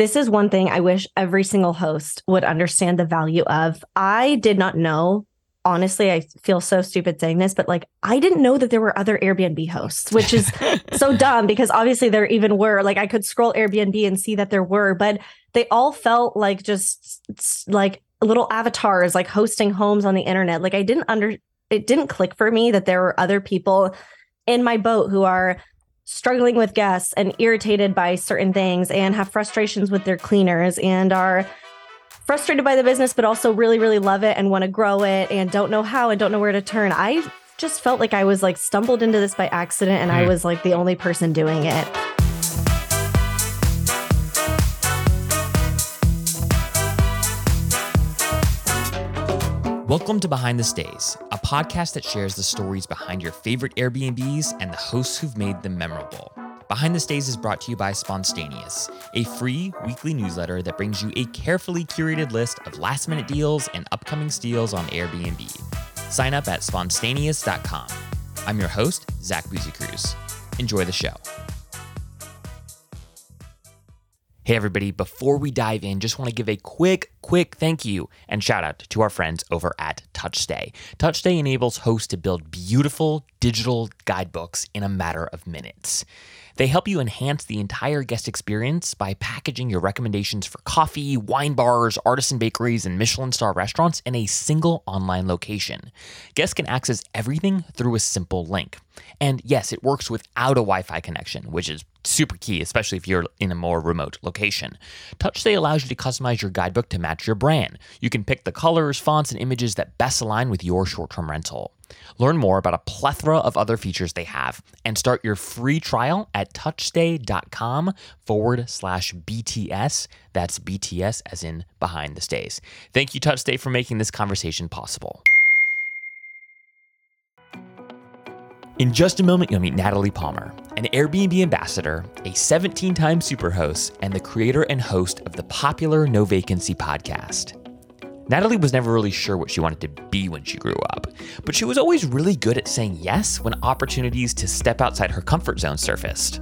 this is one thing I wish every single host would understand the value of. I did not know honestly, I feel so stupid saying this, but like I didn't know that there were other Airbnb hosts, which is so dumb because obviously there even were. Like I could scroll Airbnb and see that there were, but they all felt like just like little avatars, like hosting homes on the internet. Like I didn't under it didn't click for me that there were other people in my boat who are struggling with guests and irritated by certain things and have frustrations with their cleaners and are frustrated by the business, but also really, really love it and want to grow it and don't know how and don't know where to turn. I just felt like I was like stumbled into this by accident and. I hmm. was like the only person doing it. Welcome to Behind the Stays, a podcast that shares the stories behind your favorite Airbnbs and the hosts who've made them memorable. Behind the Stays is brought to you by Spontaneous, a free weekly newsletter that brings you a carefully curated list of last minute deals and upcoming steals on Airbnb. Sign up at spontaneous.com. I'm your host, Zach Busekrus. Enjoy the show. Hey, everybody, before we dive in, just want to give a quick, quick thank you and shout out to our friends over at TouchStay. TouchStay enables hosts to build beautiful digital guidebooks in a matter of minutes. They help you enhance the entire guest experience by packaging your recommendations for coffee, wine bars, artisan bakeries, and Michelin star restaurants in a single online location. Guests can access everything through a simple link. And yes, it works without a Wi Fi connection, which is super key, especially if you're in a more remote location. TouchStay allows you to customize your guidebook to match your brand. You can pick the colors, fonts, and images that best align with your short term rental. Learn more about a plethora of other features they have and start your free trial at touchstay.com forward slash BTS. That's BTS as in behind the stays. Thank you, TouchStay, for making this conversation possible. In just a moment, you'll meet Natalie Palmer, an Airbnb ambassador, a 17 time superhost, and the creator and host of the popular No Vacancy podcast. Natalie was never really sure what she wanted to be when she grew up, but she was always really good at saying yes when opportunities to step outside her comfort zone surfaced.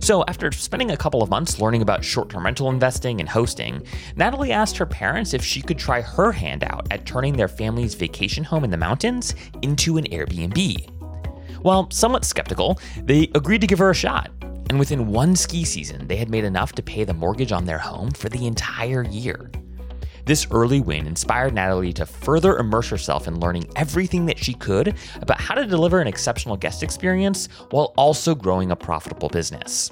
So, after spending a couple of months learning about short term rental investing and hosting, Natalie asked her parents if she could try her hand out at turning their family's vacation home in the mountains into an Airbnb. While somewhat skeptical, they agreed to give her a shot. And within one ski season, they had made enough to pay the mortgage on their home for the entire year. This early win inspired Natalie to further immerse herself in learning everything that she could about how to deliver an exceptional guest experience while also growing a profitable business.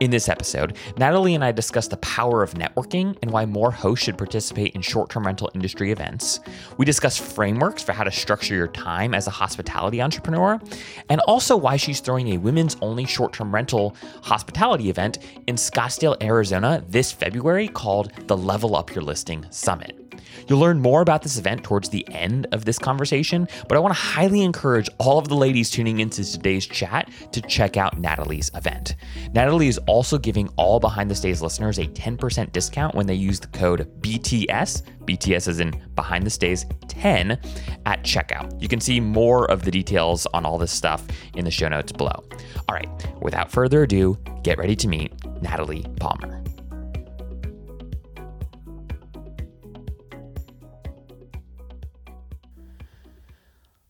In this episode, Natalie and I discuss the power of networking and why more hosts should participate in short term rental industry events. We discuss frameworks for how to structure your time as a hospitality entrepreneur, and also why she's throwing a women's only short term rental hospitality event in Scottsdale, Arizona this February called the Level Up Your Listing Summit. You'll learn more about this event towards the end of this conversation, but I want to highly encourage all of the ladies tuning into today's chat to check out Natalie's event. Natalie is also giving all Behind the Stays listeners a 10% discount when they use the code BTS, BTS is in Behind the Stays 10 at checkout. You can see more of the details on all this stuff in the show notes below. All right, without further ado, get ready to meet Natalie Palmer.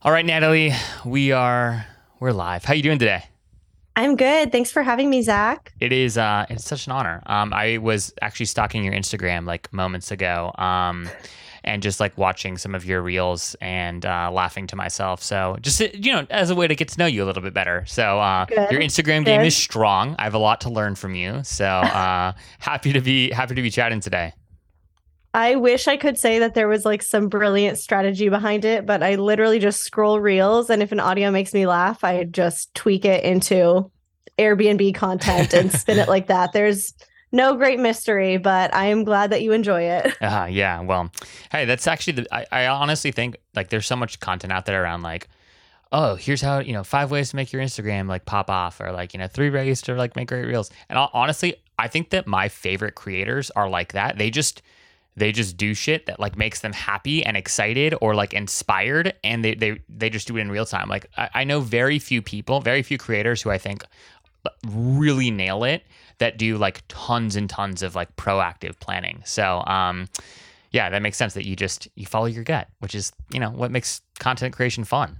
All right, Natalie, we are we're live. How you doing today? I'm good. Thanks for having me, Zach. It is uh it's such an honor. Um I was actually stalking your Instagram like moments ago. Um and just like watching some of your reels and uh, laughing to myself. So just you know, as a way to get to know you a little bit better. So uh, your Instagram Good. game is strong. I have a lot to learn from you. So uh, happy to be happy to be chatting today. I wish I could say that there was like some brilliant strategy behind it, but I literally just scroll reels. And if an audio makes me laugh, I just tweak it into Airbnb content and spin it like that. There's no great mystery, but I am glad that you enjoy it. Uh, yeah. Well, hey, that's actually the, I, I honestly think like there's so much content out there around like, oh, here's how, you know, five ways to make your Instagram like pop off or like, you know, three ways to like make great reels. And honestly, I think that my favorite creators are like that. They just, they just do shit that like makes them happy and excited or like inspired and they they, they just do it in real time like I, I know very few people very few creators who i think really nail it that do like tons and tons of like proactive planning. So, um, yeah, that makes sense that you just you follow your gut, which is you know what makes content creation fun.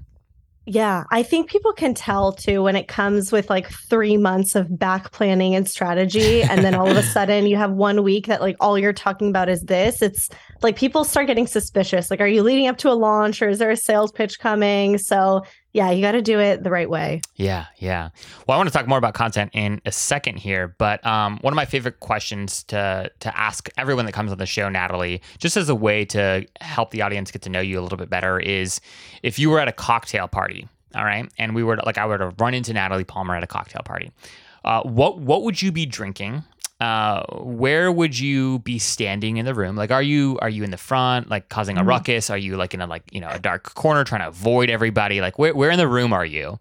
Yeah, I think people can tell too when it comes with like three months of back planning and strategy. And then all of a sudden you have one week that like all you're talking about is this. It's like people start getting suspicious. Like, are you leading up to a launch or is there a sales pitch coming? So, yeah, you got to do it the right way. Yeah, yeah. Well, I want to talk more about content in a second here, but um, one of my favorite questions to to ask everyone that comes on the show, Natalie, just as a way to help the audience get to know you a little bit better, is if you were at a cocktail party, all right, and we were like I were to run into Natalie Palmer at a cocktail party, uh, what what would you be drinking? Uh, where would you be standing in the room? Like, are you are you in the front, like causing a mm-hmm. ruckus? Are you like in a like you know a dark corner trying to avoid everybody? Like, where where in the room are you?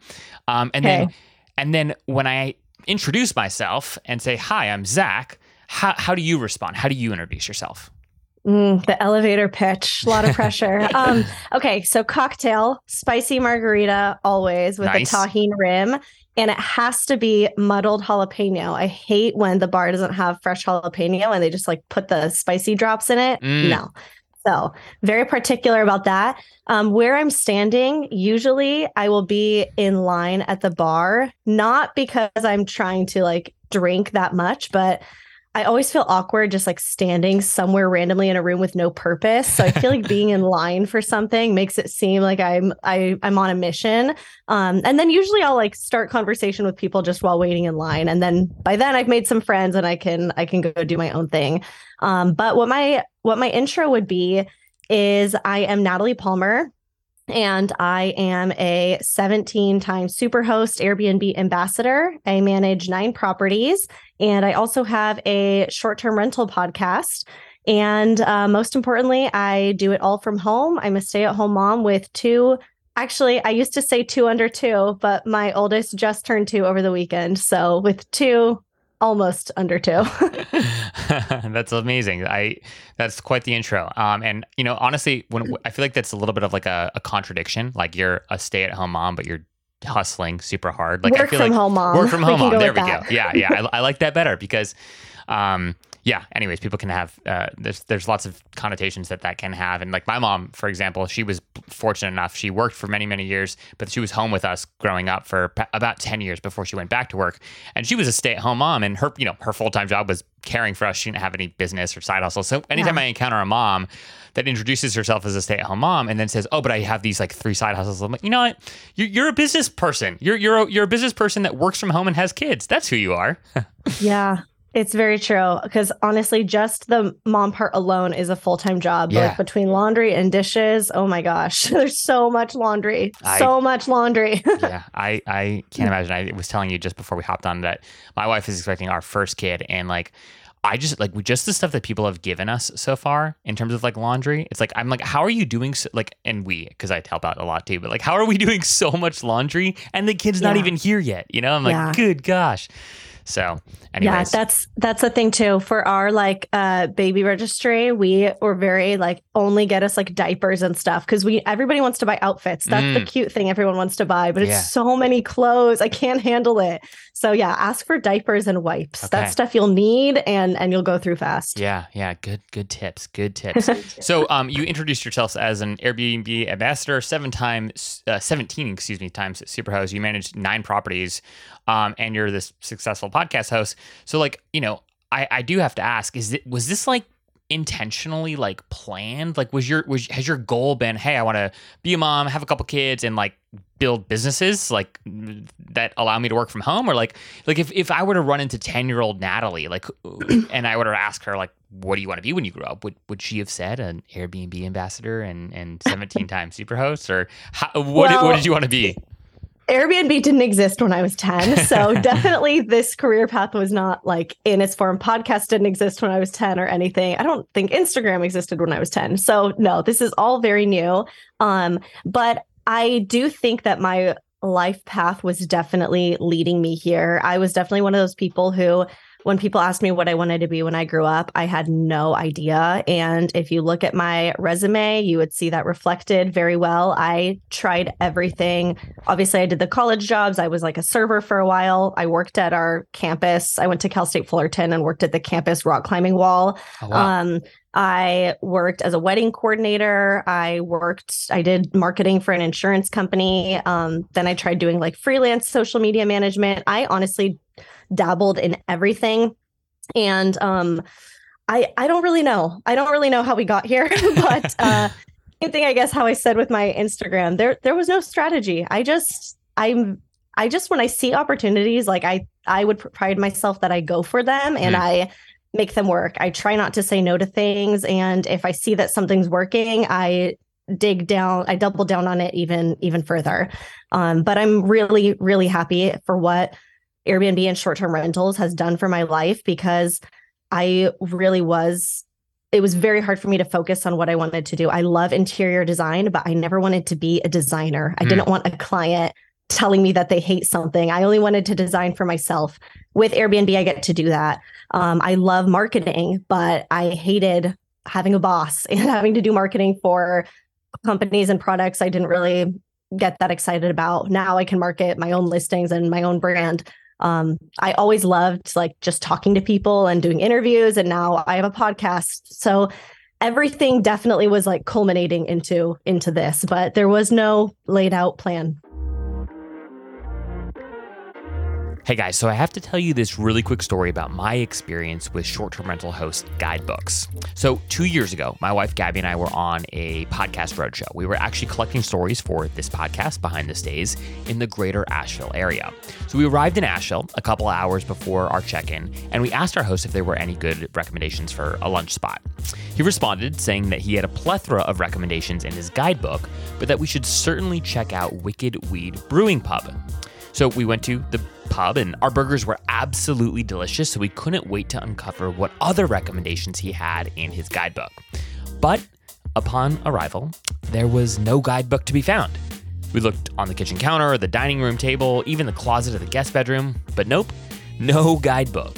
Um, and okay. then and then when I introduce myself and say hi, I'm Zach. How how do you respond? How do you introduce yourself? Mm, the elevator pitch, a lot of pressure. um, okay, so cocktail, spicy margarita, always with nice. a Tajín rim and it has to be muddled jalapeno. I hate when the bar doesn't have fresh jalapeno and they just like put the spicy drops in it. Mm. No. So, very particular about that. Um, where I'm standing, usually I will be in line at the bar, not because I'm trying to like drink that much, but I always feel awkward just like standing somewhere randomly in a room with no purpose. So I feel like being in line for something makes it seem like I'm I I'm on a mission. Um, and then usually I'll like start conversation with people just while waiting in line. And then by then I've made some friends and I can I can go do my own thing. Um, but what my what my intro would be is I am Natalie Palmer and I am a 17 time Superhost Airbnb ambassador. I manage nine properties, and I also have a short term rental podcast. And uh, most importantly, I do it all from home. I'm a stay at home mom with two. Actually, I used to say two under two, but my oldest just turned two over the weekend. So with two almost under two. that's amazing. I that's quite the intro. Um, and you know, honestly, when I feel like that's a little bit of like a, a contradiction. Like you're a stay-at-home mom, but you're hustling super hard. Like work I feel from like home mom. Work from home mom. There we that. go. Yeah, yeah. I, I, like that better because, um, yeah. Anyways, people can have uh, there's there's lots of connotations that that can have, and like my mom, for example, she was fortunate enough. She worked for many many years, but she was home with us growing up for p- about ten years before she went back to work, and she was a stay at home mom, and her you know her full time job was caring for us. She didn't have any business or side hustle. So anytime yeah. I encounter a mom that introduces herself as a stay at home mom and then says, "Oh, but I have these like three side hustles," I'm like, you know what? You're, you're a business person. You're you're a, you're a business person that works from home and has kids. That's who you are. yeah. It's very true because honestly, just the mom part alone is a full time job. Yeah. Like between laundry and dishes, oh my gosh, there's so much laundry, I, so much laundry. yeah, I I can't imagine. I was telling you just before we hopped on that my wife is expecting our first kid, and like I just like just the stuff that people have given us so far in terms of like laundry. It's like I'm like, how are you doing? So, like, and we because I help out a lot too. But like, how are we doing so much laundry and the kid's yeah. not even here yet? You know, I'm like, yeah. good gosh. So, anyways. yeah, that's that's the thing too. For our like uh baby registry, we were very like only get us like diapers and stuff because we everybody wants to buy outfits. That's mm. the cute thing everyone wants to buy, but it's yeah. so many clothes. I can't handle it. So yeah, ask for diapers and wipes. Okay. That's stuff you'll need and and you'll go through fast. Yeah, yeah, good good tips. Good tips. so um you introduced yourself as an Airbnb ambassador, seven times uh, 17, excuse me, times Superhost. You managed nine properties um and you're this successful podcast host. So like, you know, I, I do have to ask, is it was this like intentionally like planned? Like was your was has your goal been, hey, I want to be a mom, have a couple kids and like build businesses like that allow me to work from home or like like if, if I were to run into 10-year-old Natalie like and I were to ask her like what do you want to be when you grow up? Would would she have said an Airbnb ambassador and and 17 times superhost or how, what well, did, what did you want to be? Airbnb didn't exist when I was 10. So definitely this career path was not like in its form. Podcast didn't exist when I was 10 or anything. I don't think Instagram existed when I was 10. So no, this is all very new. Um, but I do think that my life path was definitely leading me here. I was definitely one of those people who when people asked me what I wanted to be when I grew up, I had no idea. And if you look at my resume, you would see that reflected very well. I tried everything. Obviously, I did the college jobs. I was like a server for a while. I worked at our campus. I went to Cal State Fullerton and worked at the campus rock climbing wall. Oh, wow. um, I worked as a wedding coordinator. I worked, I did marketing for an insurance company. Um, then I tried doing like freelance social media management. I honestly dabbled in everything. And um, I I don't really know. I don't really know how we got here, but uh, same thing I guess how I said with my Instagram. There there was no strategy. I just I'm I just when I see opportunities, like I I would pride myself that I go for them and mm. I make them work. I try not to say no to things, and if I see that something's working, I dig down. I double down on it even even further. Um, but I'm really really happy for what Airbnb and short term rentals has done for my life because I really was. It was very hard for me to focus on what I wanted to do. I love interior design, but I never wanted to be a designer. I mm. didn't want a client telling me that they hate something. I only wanted to design for myself. With Airbnb, I get to do that. Um, I love marketing, but I hated having a boss and having to do marketing for companies and products I didn't really get that excited about. Now I can market my own listings and my own brand um, I always loved like just talking to people and doing interviews, and now I have a podcast. So everything definitely was like culminating into into this, but there was no laid out plan. Hey guys, so I have to tell you this really quick story about my experience with short term rental host guidebooks. So, two years ago, my wife Gabby and I were on a podcast roadshow. We were actually collecting stories for this podcast, Behind the Stays, in the greater Asheville area. So, we arrived in Asheville a couple hours before our check in, and we asked our host if there were any good recommendations for a lunch spot. He responded saying that he had a plethora of recommendations in his guidebook, but that we should certainly check out Wicked Weed Brewing Pub. So we went to the pub and our burgers were absolutely delicious, so we couldn't wait to uncover what other recommendations he had in his guidebook. But upon arrival, there was no guidebook to be found. We looked on the kitchen counter, the dining room table, even the closet of the guest bedroom, but nope, no guidebook.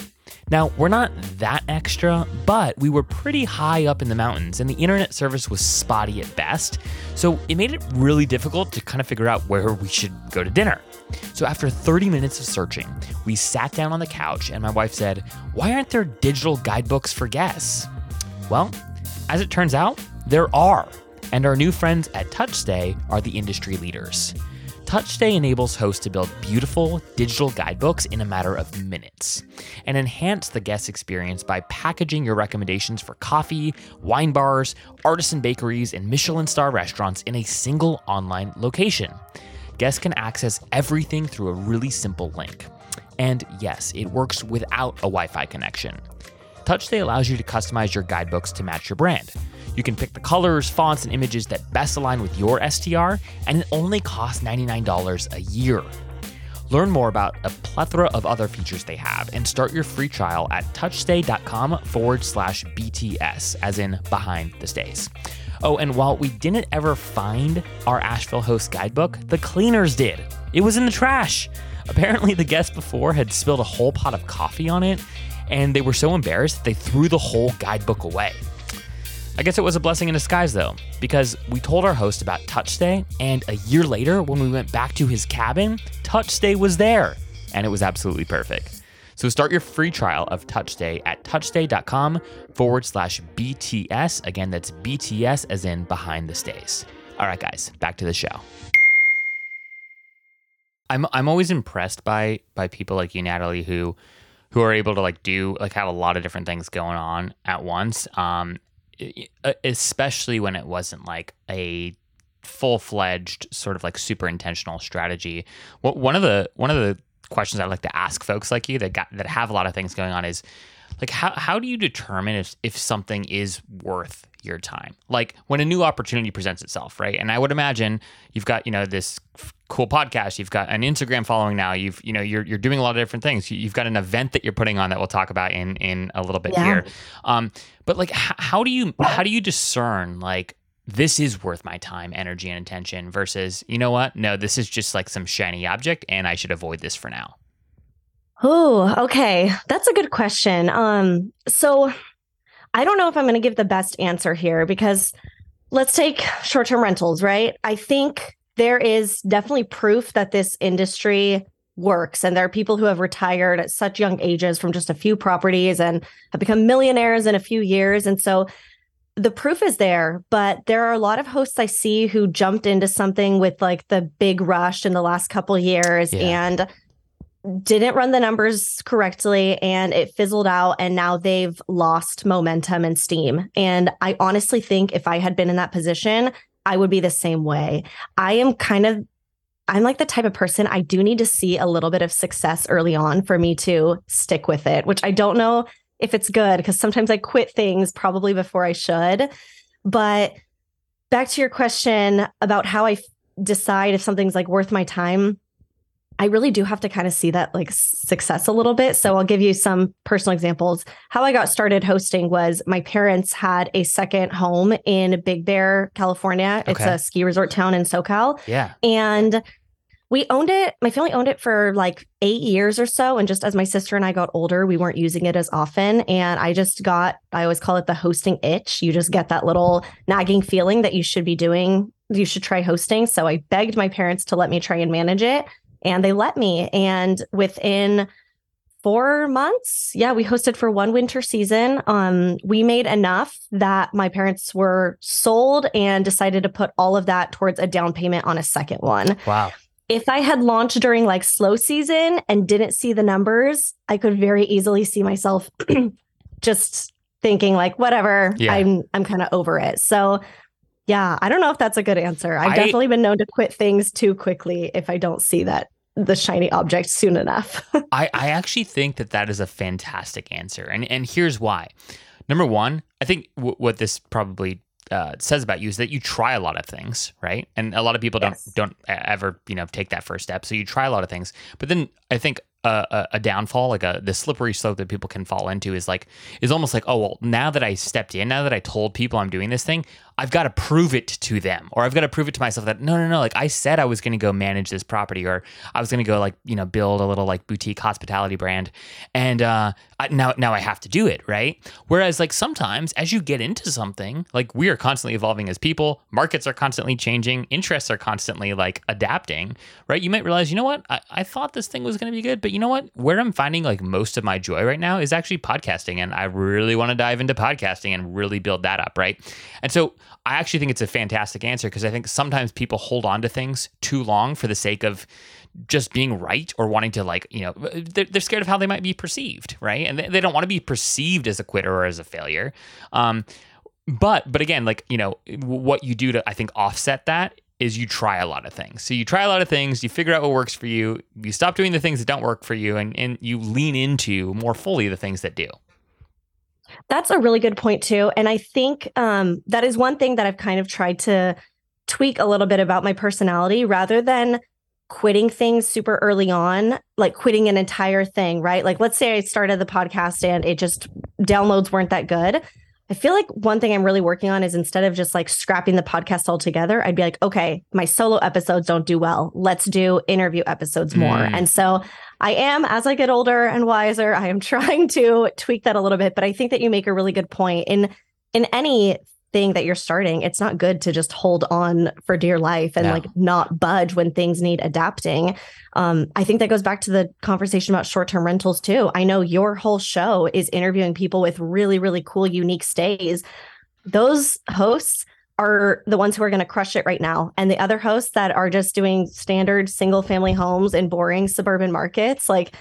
Now, we're not that extra, but we were pretty high up in the mountains and the internet service was spotty at best, so it made it really difficult to kind of figure out where we should go to dinner. So, after 30 minutes of searching, we sat down on the couch and my wife said, Why aren't there digital guidebooks for guests? Well, as it turns out, there are, and our new friends at TouchStay are the industry leaders. TouchStay enables hosts to build beautiful digital guidebooks in a matter of minutes and enhance the guest experience by packaging your recommendations for coffee, wine bars, artisan bakeries, and Michelin star restaurants in a single online location. Guests can access everything through a really simple link. And yes, it works without a Wi Fi connection. TouchStay allows you to customize your guidebooks to match your brand. You can pick the colors, fonts, and images that best align with your STR, and it only costs $99 a year. Learn more about a plethora of other features they have and start your free trial at touchstay.com forward slash BTS, as in behind the stays. Oh, and while we didn't ever find our Asheville host guidebook, the cleaners did. It was in the trash. Apparently, the guest before had spilled a whole pot of coffee on it, and they were so embarrassed they threw the whole guidebook away. I guess it was a blessing in disguise though, because we told our host about TouchStay, and a year later, when we went back to his cabin, TouchStay was there, and it was absolutely perfect. So start your free trial of TouchStay at touchstay.com forward slash BTS. Again, that's BTS as in behind the stays. All right, guys, back to the show. I'm I'm always impressed by by people like you, Natalie, who who are able to like do like have a lot of different things going on at once. Um, Uh, especially when it wasn't like a full fledged sort of like super intentional strategy. What one of the one of the questions I like to ask folks like you that got that have a lot of things going on is like how how do you determine if if something is worth your time? Like when a new opportunity presents itself, right? And I would imagine you've got, you know, this cool podcast, you've got an Instagram following now, you've, you know, you're you're doing a lot of different things. You've got an event that you're putting on that we'll talk about in in a little bit yeah. here. Um but like h- how do you how do you discern like this is worth my time, energy, and attention versus, you know what? No, this is just like some shiny object and I should avoid this for now. Oh, okay. That's a good question. Um, so I don't know if I'm going to give the best answer here because let's take short-term rentals, right? I think there is definitely proof that this industry works and there are people who have retired at such young ages from just a few properties and have become millionaires in a few years and so the proof is there, but there are a lot of hosts I see who jumped into something with like the big rush in the last couple years yeah. and didn't run the numbers correctly and it fizzled out and now they've lost momentum and steam. And I honestly think if I had been in that position, I would be the same way. I am kind of I'm like the type of person I do need to see a little bit of success early on for me to stick with it, which I don't know if it's good because sometimes I quit things probably before I should. But back to your question about how I decide if something's like worth my time. I really do have to kind of see that like success a little bit. So I'll give you some personal examples. How I got started hosting was my parents had a second home in Big Bear, California. Okay. It's a ski resort town in SoCal. Yeah. And we owned it. My family owned it for like eight years or so. And just as my sister and I got older, we weren't using it as often. And I just got, I always call it the hosting itch. You just get that little nagging feeling that you should be doing, you should try hosting. So I begged my parents to let me try and manage it. And they let me. And within four months, yeah, we hosted for one winter season. Um, we made enough that my parents were sold and decided to put all of that towards a down payment on a second one. Wow if I had launched during like slow season and didn't see the numbers, I could very easily see myself just thinking like whatever, yeah. I'm I'm kind of over it. So yeah, I don't know if that's a good answer. I've I, definitely been known to quit things too quickly if I don't see that the shiny object soon enough. I I actually think that that is a fantastic answer. And and here's why. Number 1, I think w- what this probably uh, says about you is that you try a lot of things, right? And a lot of people yes. don't don't ever you know take that first step. So you try a lot of things, but then I think a, a, downfall, like a the slippery slope that people can fall into, is like is almost like oh well now that I stepped in, now that I told people I'm doing this thing, I've got to prove it to them, or I've got to prove it to myself that no no no like I said I was going to go manage this property, or I was going to go like you know build a little like boutique hospitality brand, and uh, I, now now I have to do it right. Whereas like sometimes as you get into something, like we are constantly evolving as people, markets are constantly changing, interests are constantly like adapting, right? You might realize you know what I, I thought this thing was going to be good, but you know what? Where I'm finding like most of my joy right now is actually podcasting. And I really want to dive into podcasting and really build that up. Right. And so I actually think it's a fantastic answer because I think sometimes people hold on to things too long for the sake of just being right or wanting to like you know they're, they're scared of how they might be perceived right and they, they don't want to be perceived as a quitter or as a failure um, but but again like you know what you do to i think offset that is you try a lot of things. So you try a lot of things, you figure out what works for you, you stop doing the things that don't work for you, and, and you lean into more fully the things that do. That's a really good point, too. And I think um, that is one thing that I've kind of tried to tweak a little bit about my personality rather than quitting things super early on, like quitting an entire thing, right? Like, let's say I started the podcast and it just downloads weren't that good. I feel like one thing I'm really working on is instead of just like scrapping the podcast altogether, I'd be like, okay, my solo episodes don't do well. Let's do interview episodes more. Mm. And so I am, as I get older and wiser, I am trying to tweak that a little bit. But I think that you make a really good point in in any thing that you're starting, it's not good to just hold on for dear life and no. like not budge when things need adapting. Um, I think that goes back to the conversation about short term rentals too. I know your whole show is interviewing people with really, really cool, unique stays. Those hosts are the ones who are going to crush it right now. And the other hosts that are just doing standard single family homes in boring suburban markets, like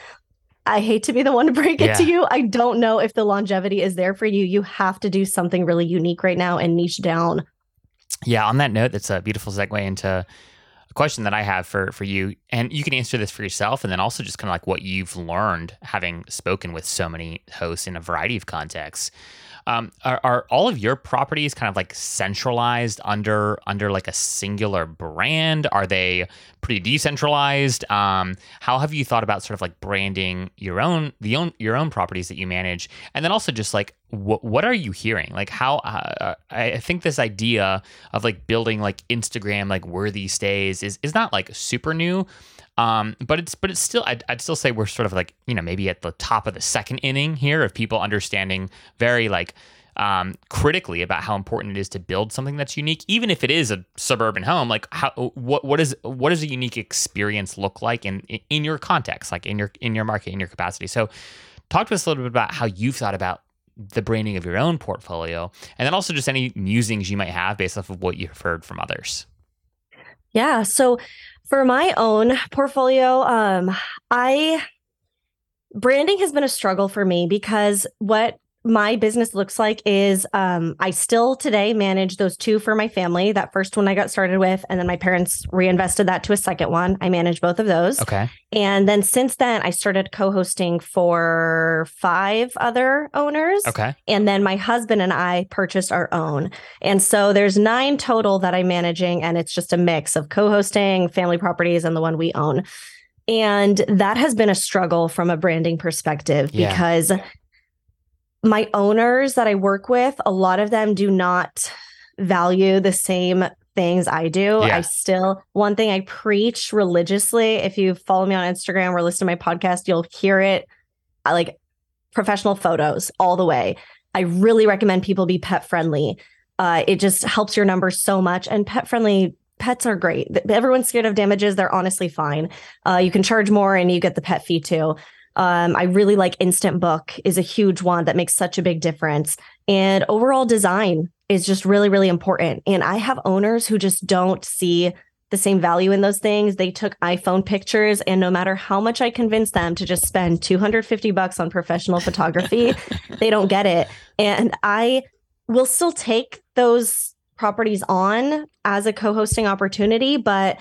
I hate to be the one to break it yeah. to you. I don't know if the longevity is there for you. You have to do something really unique right now and niche down. Yeah, on that note, that's a beautiful segue into a question that I have for for you. And you can answer this for yourself and then also just kind of like what you've learned having spoken with so many hosts in a variety of contexts. Um, are, are all of your properties kind of like centralized under under like a singular brand? Are they pretty decentralized? Um, how have you thought about sort of like branding your own the own your own properties that you manage, and then also just like what what are you hearing? Like how uh, I think this idea of like building like Instagram like worthy stays is is not like super new. Um, but it's but it's still I'd, I'd still say we're sort of like you know maybe at the top of the second inning here of people understanding very like um, critically about how important it is to build something that's unique, even if it is a suburban home. Like, how what what is what does a unique experience look like in in your context, like in your in your market, in your capacity? So, talk to us a little bit about how you've thought about the branding of your own portfolio, and then also just any musings you might have based off of what you've heard from others. Yeah. So, for my own portfolio, um, I branding has been a struggle for me because what my business looks like is um, I still today manage those two for my family. That first one I got started with, and then my parents reinvested that to a second one. I manage both of those. Okay. And then since then, I started co hosting for five other owners. Okay. And then my husband and I purchased our own. And so there's nine total that I'm managing, and it's just a mix of co hosting, family properties, and the one we own. And that has been a struggle from a branding perspective yeah. because my owners that I work with, a lot of them do not value the same things I do. Yeah. I still, one thing I preach religiously, if you follow me on Instagram or listen to my podcast, you'll hear it. I like professional photos all the way. I really recommend people be pet friendly. Uh, it just helps your numbers so much. And pet friendly pets are great. Everyone's scared of damages. They're honestly fine. Uh, you can charge more and you get the pet fee too. Um, I really like Instant Book is a huge one that makes such a big difference. And overall design is just really, really important. And I have owners who just don't see the same value in those things. They took iPhone pictures, and no matter how much I convince them to just spend 250 bucks on professional photography, they don't get it. And I will still take those properties on as a co-hosting opportunity, but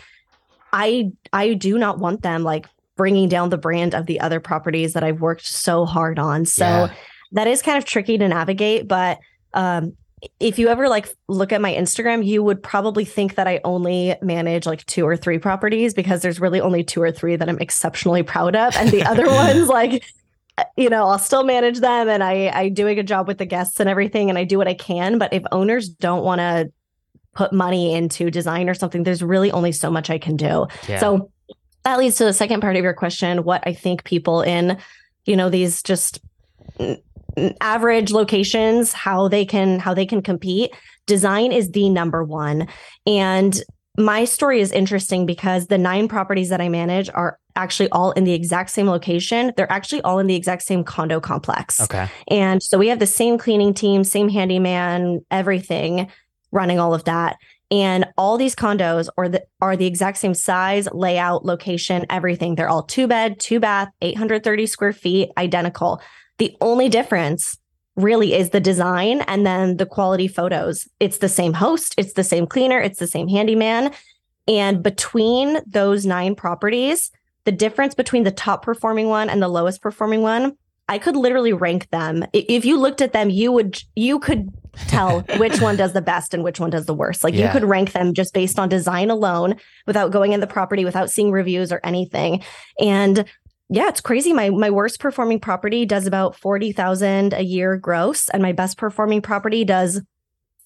I I do not want them like bringing down the brand of the other properties that I've worked so hard on. So yeah. that is kind of tricky to navigate, but um, if you ever like look at my Instagram, you would probably think that I only manage like two or three properties because there's really only two or three that I'm exceptionally proud of. And the other ones, like, you know, I'll still manage them and I I do a good job with the guests and everything and I do what I can. But if owners don't want to put money into design or something, there's really only so much I can do. Yeah. So that leads to the second part of your question what i think people in you know these just average locations how they can how they can compete. Design is the number one. And my story is interesting because the nine properties that i manage are actually all in the exact same location. They're actually all in the exact same condo complex. Okay. And so we have the same cleaning team same handyman everything running all of that and all these condos are the are the exact same size, layout, location, everything. They're all two bed, two bath, 830 square feet, identical. The only difference really is the design and then the quality photos. It's the same host, it's the same cleaner, it's the same handyman. And between those nine properties, the difference between the top performing one and the lowest performing one, I could literally rank them. If you looked at them, you would you could tell which one does the best and which one does the worst. Like yeah. you could rank them just based on design alone without going in the property, without seeing reviews or anything. And yeah, it's crazy. My my worst performing property does about 40,000 a year gross and my best performing property does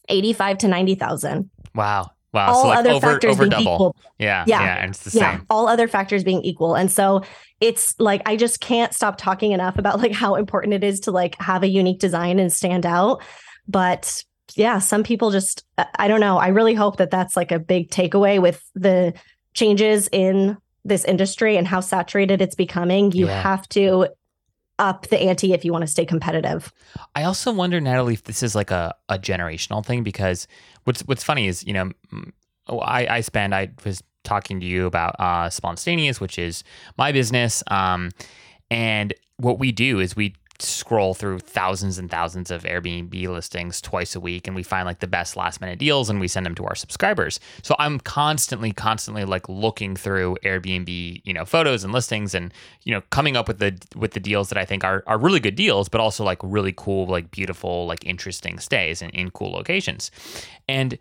85 to 90,000. Wow. Wow. All so like other over, factors over being double. equal. Yeah. Yeah. Yeah. And it's the yeah. same. All other factors being equal. And so it's like I just can't stop talking enough about like how important it is to like have a unique design and stand out. But yeah, some people just, I don't know. I really hope that that's like a big takeaway with the changes in this industry and how saturated it's becoming. You yeah. have to up the ante if you want to stay competitive. I also wonder, Natalie, if this is like a, a generational thing because what's what's funny is, you know, oh, I, I spend, I was talking to you about uh, Spontaneous, which is my business. Um, and what we do is we scroll through thousands and thousands of Airbnb listings twice a week and we find like the best last minute deals and we send them to our subscribers. So I'm constantly constantly like looking through Airbnb, you know, photos and listings and you know, coming up with the with the deals that I think are are really good deals but also like really cool like beautiful like interesting stays in, in cool locations. And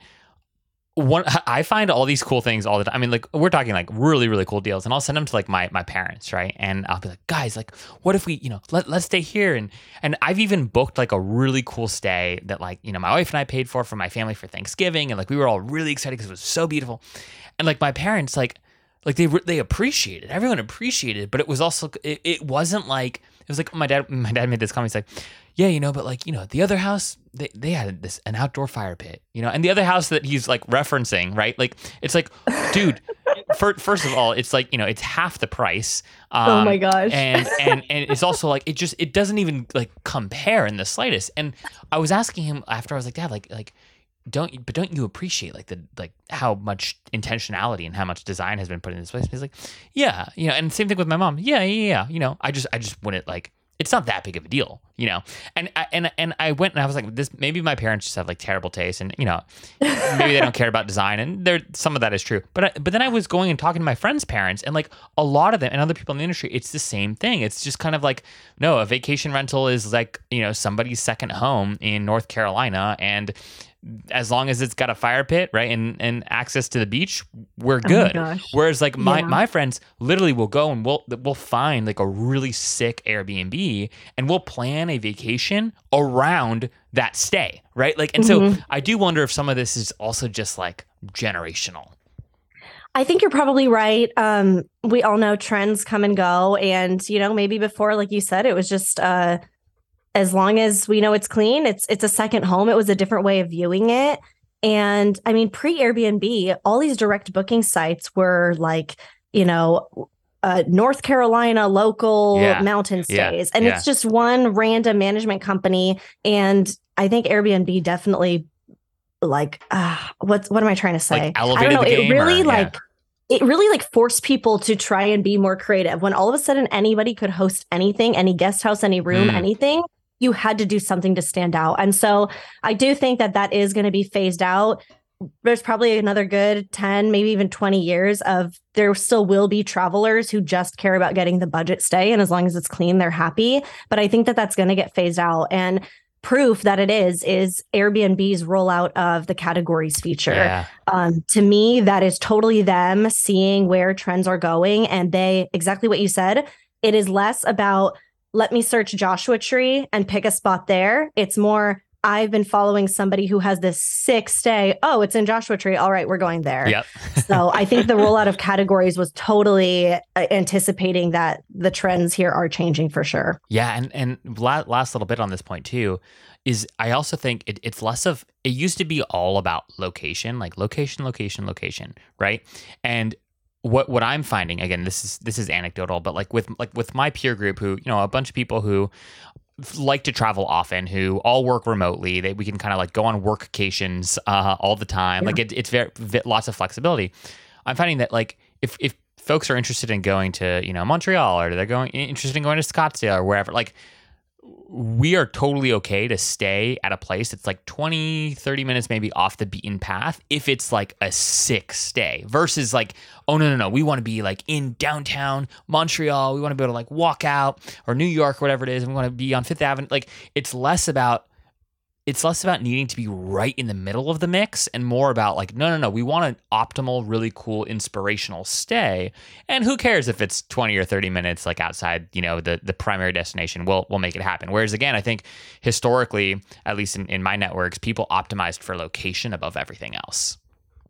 one I find all these cool things all the time. I mean, like we're talking like really, really cool deals, and I'll send them to like my my parents, right? And I'll be like, guys, like, what if we, you know, let let's stay here, and and I've even booked like a really cool stay that like you know my wife and I paid for for my family for Thanksgiving, and like we were all really excited because it was so beautiful, and like my parents like like they they appreciated everyone appreciated, but it was also it, it wasn't like it was like my dad my dad made this comment. He's like, yeah, you know, but like, you know, the other house, they, they had this an outdoor fire pit, you know, and the other house that he's like referencing, right? Like, it's like, dude, for, first of all, it's like, you know, it's half the price. Um, oh my gosh. and, and, and it's also like, it just, it doesn't even like compare in the slightest. And I was asking him after I was like, dad, like, like, don't but don't you appreciate like the like how much intentionality and how much design has been put in this place? He's like, yeah, you know, and same thing with my mom. Yeah, yeah, yeah. You know, I just I just wouldn't like it's not that big of a deal, you know. And I, and and I went and I was like, this maybe my parents just have like terrible taste, and you know, maybe they don't care about design, and there some of that is true. But I, but then I was going and talking to my friends' parents, and like a lot of them and other people in the industry, it's the same thing. It's just kind of like no, a vacation rental is like you know somebody's second home in North Carolina, and as long as it's got a fire pit, right, and and access to the beach, we're oh good. Oh Whereas like my yeah. my friends literally will go and we'll we'll find like a really sick Airbnb and we'll plan a vacation around that stay, right? Like and mm-hmm. so I do wonder if some of this is also just like generational. I think you're probably right. Um, we all know trends come and go, and you know maybe before, like you said, it was just uh as long as we know it's clean, it's it's a second home. It was a different way of viewing it. And I mean, pre Airbnb, all these direct booking sites were like, you know, uh, North Carolina local yeah. mountain stays. Yeah. And yeah. it's just one random management company. And I think Airbnb definitely like uh, what what am I trying to say? Like I don't know. it really or, like it really like forced people to try and be more creative when all of a sudden anybody could host anything, any guest house, any room, mm. anything you had to do something to stand out. And so I do think that that is going to be phased out. There's probably another good 10, maybe even 20 years of there still will be travelers who just care about getting the budget stay. And as long as it's clean, they're happy. But I think that that's going to get phased out. And proof that it is is Airbnb's rollout of the categories feature. Yeah. Um, to me, that is totally them seeing where trends are going. And they, exactly what you said, it is less about let me search Joshua Tree and pick a spot there. It's more, I've been following somebody who has this sick stay. Oh, it's in Joshua Tree. All right, we're going there. Yep. so I think the rollout of categories was totally uh, anticipating that the trends here are changing for sure. Yeah, and and last little bit on this point too is I also think it, it's less of it used to be all about location, like location, location, location, right? And what what I'm finding again, this is this is anecdotal, but like with like with my peer group, who you know, a bunch of people who like to travel often, who all work remotely, they we can kind of like go on work occasions uh, all the time. Yeah. Like it, it's very lots of flexibility. I'm finding that like if if folks are interested in going to you know Montreal or they're going interested in going to Scottsdale or wherever, like we are totally okay to stay at a place that's like 20, 30 minutes maybe off the beaten path if it's like a sick stay versus like, oh, no, no, no. We want to be like in downtown Montreal. We want to be able to like walk out or New York, whatever it is. And we want to be on Fifth Avenue. Like it's less about it's less about needing to be right in the middle of the mix and more about like no no no we want an optimal really cool inspirational stay and who cares if it's 20 or 30 minutes like outside you know the the primary destination we'll we'll make it happen whereas again i think historically at least in, in my networks people optimized for location above everything else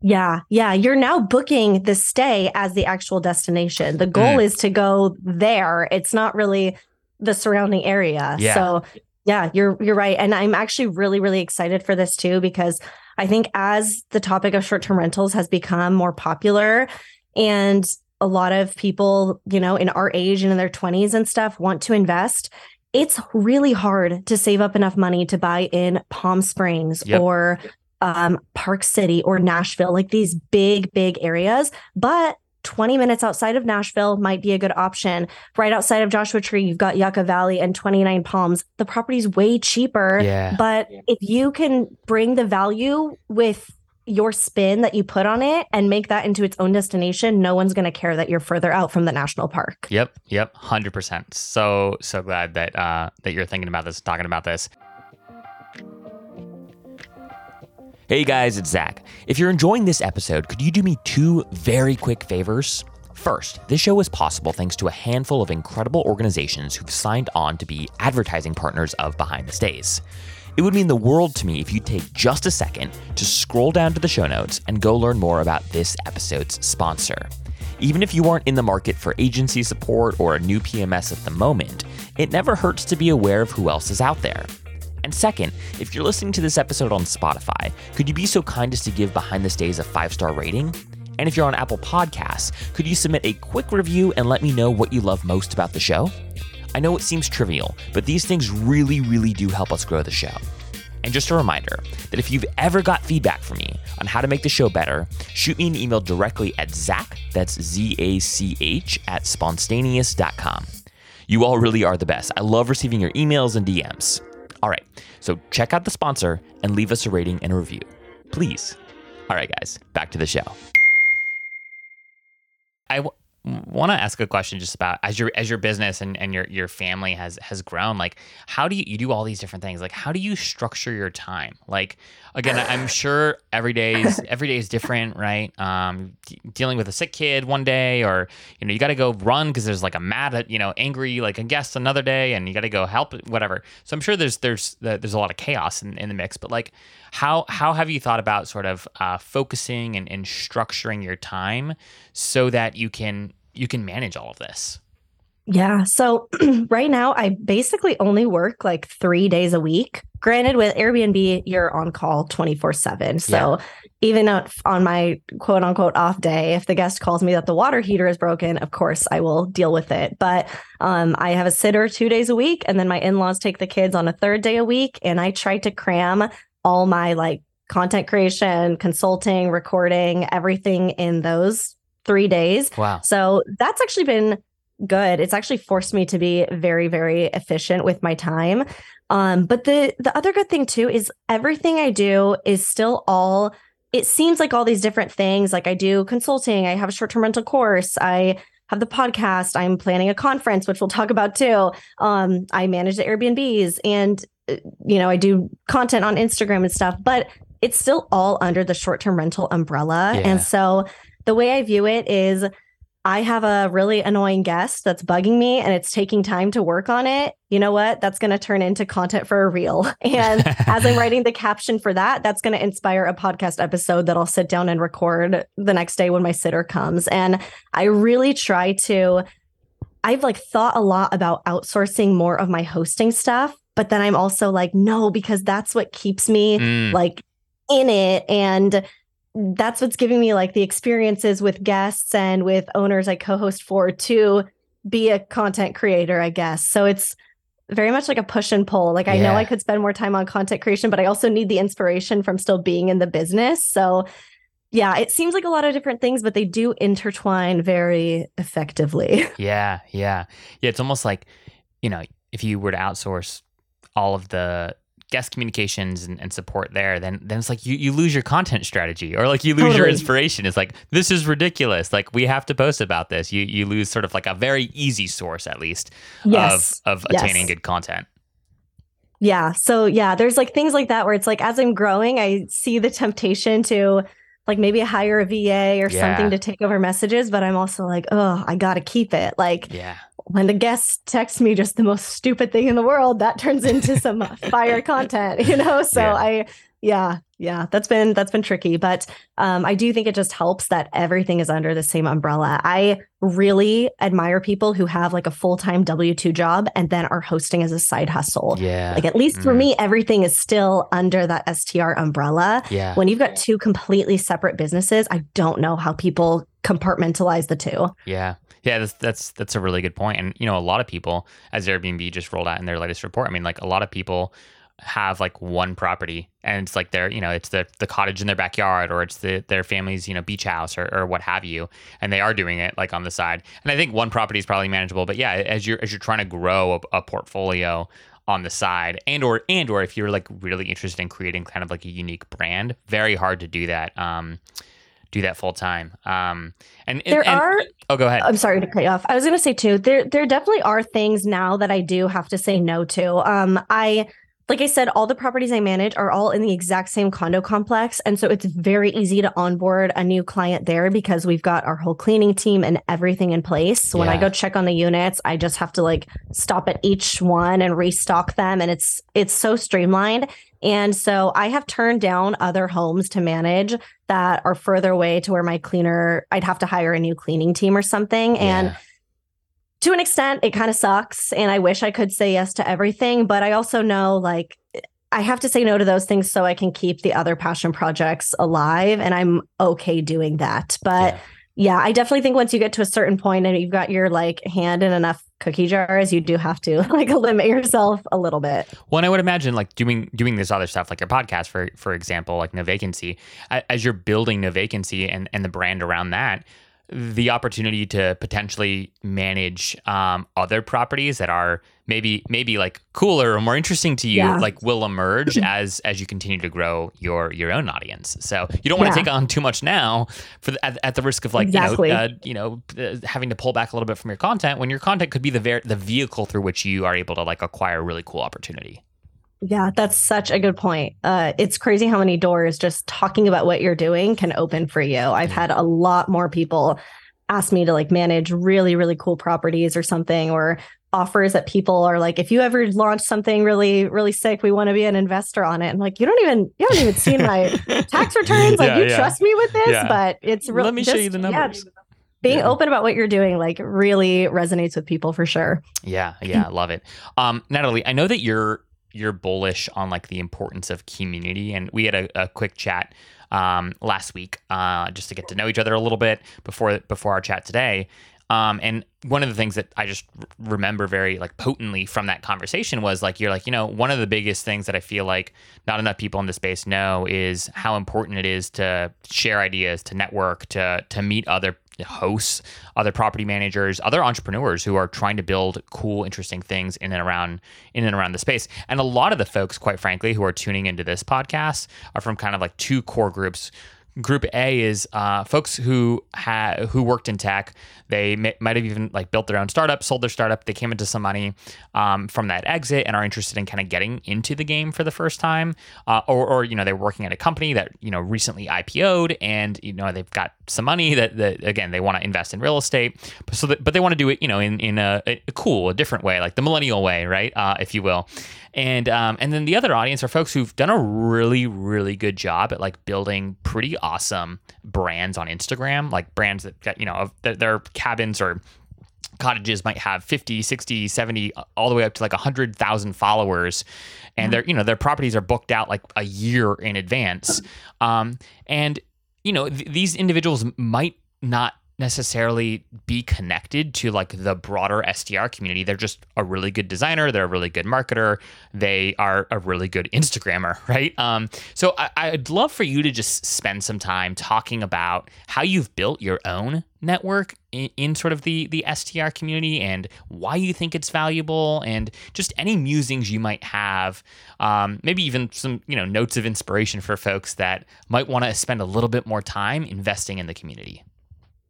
yeah, yeah. You're now booking the stay as the actual destination. The goal mm. is to go there. It's not really the surrounding area. Yeah. So yeah, you're you're right. And I'm actually really, really excited for this too, because I think as the topic of short-term rentals has become more popular and a lot of people, you know, in our age and in their 20s and stuff want to invest, it's really hard to save up enough money to buy in Palm Springs yep. or um, Park City or Nashville, like these big, big areas. But 20 minutes outside of Nashville might be a good option. Right outside of Joshua Tree, you've got Yucca Valley and 29 Palms. The property's way cheaper. Yeah. But if you can bring the value with your spin that you put on it and make that into its own destination, no one's going to care that you're further out from the national park. Yep, yep, 100%. So so glad that uh that you're thinking about this, talking about this. Hey guys, it's Zach. If you're enjoying this episode, could you do me two very quick favors? First, this show is possible thanks to a handful of incredible organizations who've signed on to be advertising partners of Behind the Stays. It would mean the world to me if you take just a second to scroll down to the show notes and go learn more about this episode's sponsor. Even if you aren't in the market for agency support or a new PMS at the moment, it never hurts to be aware of who else is out there. And second, if you're listening to this episode on Spotify, could you be so kind as to give Behind the Stays a five star rating? And if you're on Apple Podcasts, could you submit a quick review and let me know what you love most about the show? I know it seems trivial, but these things really, really do help us grow the show. And just a reminder that if you've ever got feedback from me on how to make the show better, shoot me an email directly at Zach, that's Z A C H, at spontaneous.com. You all really are the best. I love receiving your emails and DMs. All right, so check out the sponsor and leave us a rating and a review. Please. All right, guys, back to the show. I w- want to ask a question just about as your as your business and, and your your family has has grown like how do you you do all these different things like how do you structure your time? Like again i'm sure every day is every day is different right? Um d- dealing with a sick kid one day or you know you got to go run because there's like a mad you know angry like a guest another day and you got to go help whatever. So i'm sure there's there's there's a lot of chaos in, in the mix but like how how have you thought about sort of uh, focusing and, and structuring your time so that you can you can manage all of this? Yeah. So right now, I basically only work like three days a week. Granted, with Airbnb, you're on call 24 7. So yeah. even on my quote unquote off day, if the guest calls me that the water heater is broken, of course, I will deal with it. But um, I have a sitter two days a week, and then my in laws take the kids on a third day a week. And I try to cram all my like content creation, consulting, recording, everything in those three days. Wow. So that's actually been good. It's actually forced me to be very, very efficient with my time. Um, but the the other good thing too is everything I do is still all it seems like all these different things. Like I do consulting, I have a short-term rental course, I have the podcast, I'm planning a conference, which we'll talk about too. Um, I manage the Airbnbs and Uh, you know, I do content on Instagram and stuff, but it's still all under the short-term rental umbrella. Yeah. And so the way I view it is I have a really annoying guest that's bugging me and it's taking time to work on it. You know what? That's going to turn into content for a reel. And as I'm writing the caption for that, that's going to inspire a podcast episode that I'll sit down and record the next day when my sitter comes. And I really try to, I've like thought a lot about outsourcing more of my hosting stuff, but then I'm also like, no, because that's what keeps me mm. like in it. And that's what's giving me like the experiences with guests and with owners I co-host for to be a content creator, I guess. So it's very much like a push and pull. Like I yeah. know I could spend more time on content creation, but I also need the inspiration from still being in the business. So yeah, it seems like a lot of different things, but they do intertwine very effectively. Yeah, yeah. Yeah, it's almost like, you know, if you were to outsource all of the guest communications and, and, support there, then then it's like you, you lose your content strategy or like you lose totally. your inspiration. It's like this is ridiculous. Like we have to post about this. You you lose sort of like a very easy source at least yes. of of attaining yes. good content. Yeah. So yeah, there's like things like that where it's like as I'm growing, I see the temptation to like maybe hire a VA or yeah. something to take over messages, but I'm also like, oh, I gotta keep it. Like yeah when the guests text me just the most stupid thing in the world, that turns into some fire content, you know? So yeah. I, yeah, yeah, that's been, that's been tricky, but um, I do think it just helps that everything is under the same umbrella. I really admire people who have like a full-time W2 job and then are hosting as a side hustle. Yeah. Like at least mm. for me, everything is still under that STR umbrella. Yeah. When you've got two completely separate businesses, I don't know how people compartmentalize the two. Yeah. Yeah, that's that's that's a really good point. And you know, a lot of people, as Airbnb just rolled out in their latest report, I mean, like a lot of people have like one property and it's like their you know it's the the cottage in their backyard or it's the their family's you know beach house or, or what have you and they are doing it like on the side and i think one property is probably manageable but yeah as you're as you're trying to grow a, a portfolio on the side and or and or if you're like really interested in creating kind of like a unique brand very hard to do that um do that full time. Um, and, there and, are. Oh, go ahead. I'm sorry to cut you off. I was going to say too. There, there definitely are things now that I do have to say no to. Um, I like I said, all the properties I manage are all in the exact same condo complex. And so it's very easy to onboard a new client there because we've got our whole cleaning team and everything in place. So when I go check on the units, I just have to like stop at each one and restock them. And it's it's so streamlined. And so I have turned down other homes to manage that are further away to where my cleaner, I'd have to hire a new cleaning team or something. And Yeah. To an extent, it kind of sucks. And I wish I could say yes to everything, but I also know like I have to say no to those things so I can keep the other passion projects alive. And I'm okay doing that. But Yeah. yeah, I definitely think once you get to a certain point and you've got your like hand in enough cookie jars, you do have to like limit yourself a little bit. Well, and I would imagine like doing doing this other stuff, like your podcast, for for example, like No Vacancy, as you're building No Vacancy and and the brand around that, the opportunity to potentially manage um, other properties that are maybe maybe like cooler or more interesting to you, Yeah. like will emerge as as you continue to grow your your own audience. So you don't want to Yeah. take on too much now, for the, at, at the risk of like Exactly. you know uh, you know uh, having to pull back a little bit from your content when your content could be the ver- the vehicle through which you are able to like acquire a really cool opportunity. Yeah, that's such a good point. Uh, it's crazy how many doors just talking about what you're doing can open for you. I've had a lot more people ask me to like manage really, really cool properties or something, or offers that people are like, if you ever launch something really, really sick, we want to be an investor on it. And like, you don't even, you haven't even seen my tax returns. Like, Yeah, you yeah. trust me with this, Yeah. but it's really Let me show you the numbers. being Yeah. open about what you're doing like really resonates with people for sure. Yeah, yeah, love it. Um, Natalie, I know that you're you're bullish on like the importance of community, and we had a, a quick chat um, last week uh, just to get to know each other a little bit before before our chat today. Um, and one of the things that I just remember very like potently from that conversation was like you're like you know one of the biggest things that I feel like not enough people in the space know is how important it is to share ideas, to network, to to meet other hosts, other property managers, other entrepreneurs who are trying to build cool, interesting things in and around in and around the space. And a lot of the folks, quite frankly, who are tuning into this podcast are from kind of like two core groups. Group A is uh, folks who ha- who worked in tech. They may, might have even like built their own startup, sold their startup. They came into some money um, from that exit and are interested in kind of getting into the game for the first time, uh, or, or you know they're working at a company that you know recently IPO'd and you know they've got some money that, that again they want to invest in real estate, but so that, but they want to do it you know in in a, a cool, a different way, like the millennial way, right, uh, if you will. And um, and then the other audience are folks who've done a really really good job at like building pretty awesome brands on Instagram, like brands that got you know of their, their cabins or cottages might have 50 60 70 all the way up to like 100000 followers and their you know their properties are booked out like a year in advance um, and you know th- these individuals might not necessarily be connected to like the broader STR community. They're just a really good designer. They're a really good marketer. They are a really good Instagrammer, right? Um, so I, I'd love for you to just spend some time talking about how you've built your own network in, in sort of the the STR community and why you think it's valuable and just any musings you might have um, maybe even some you know notes of inspiration for folks that might want to spend a little bit more time investing in the community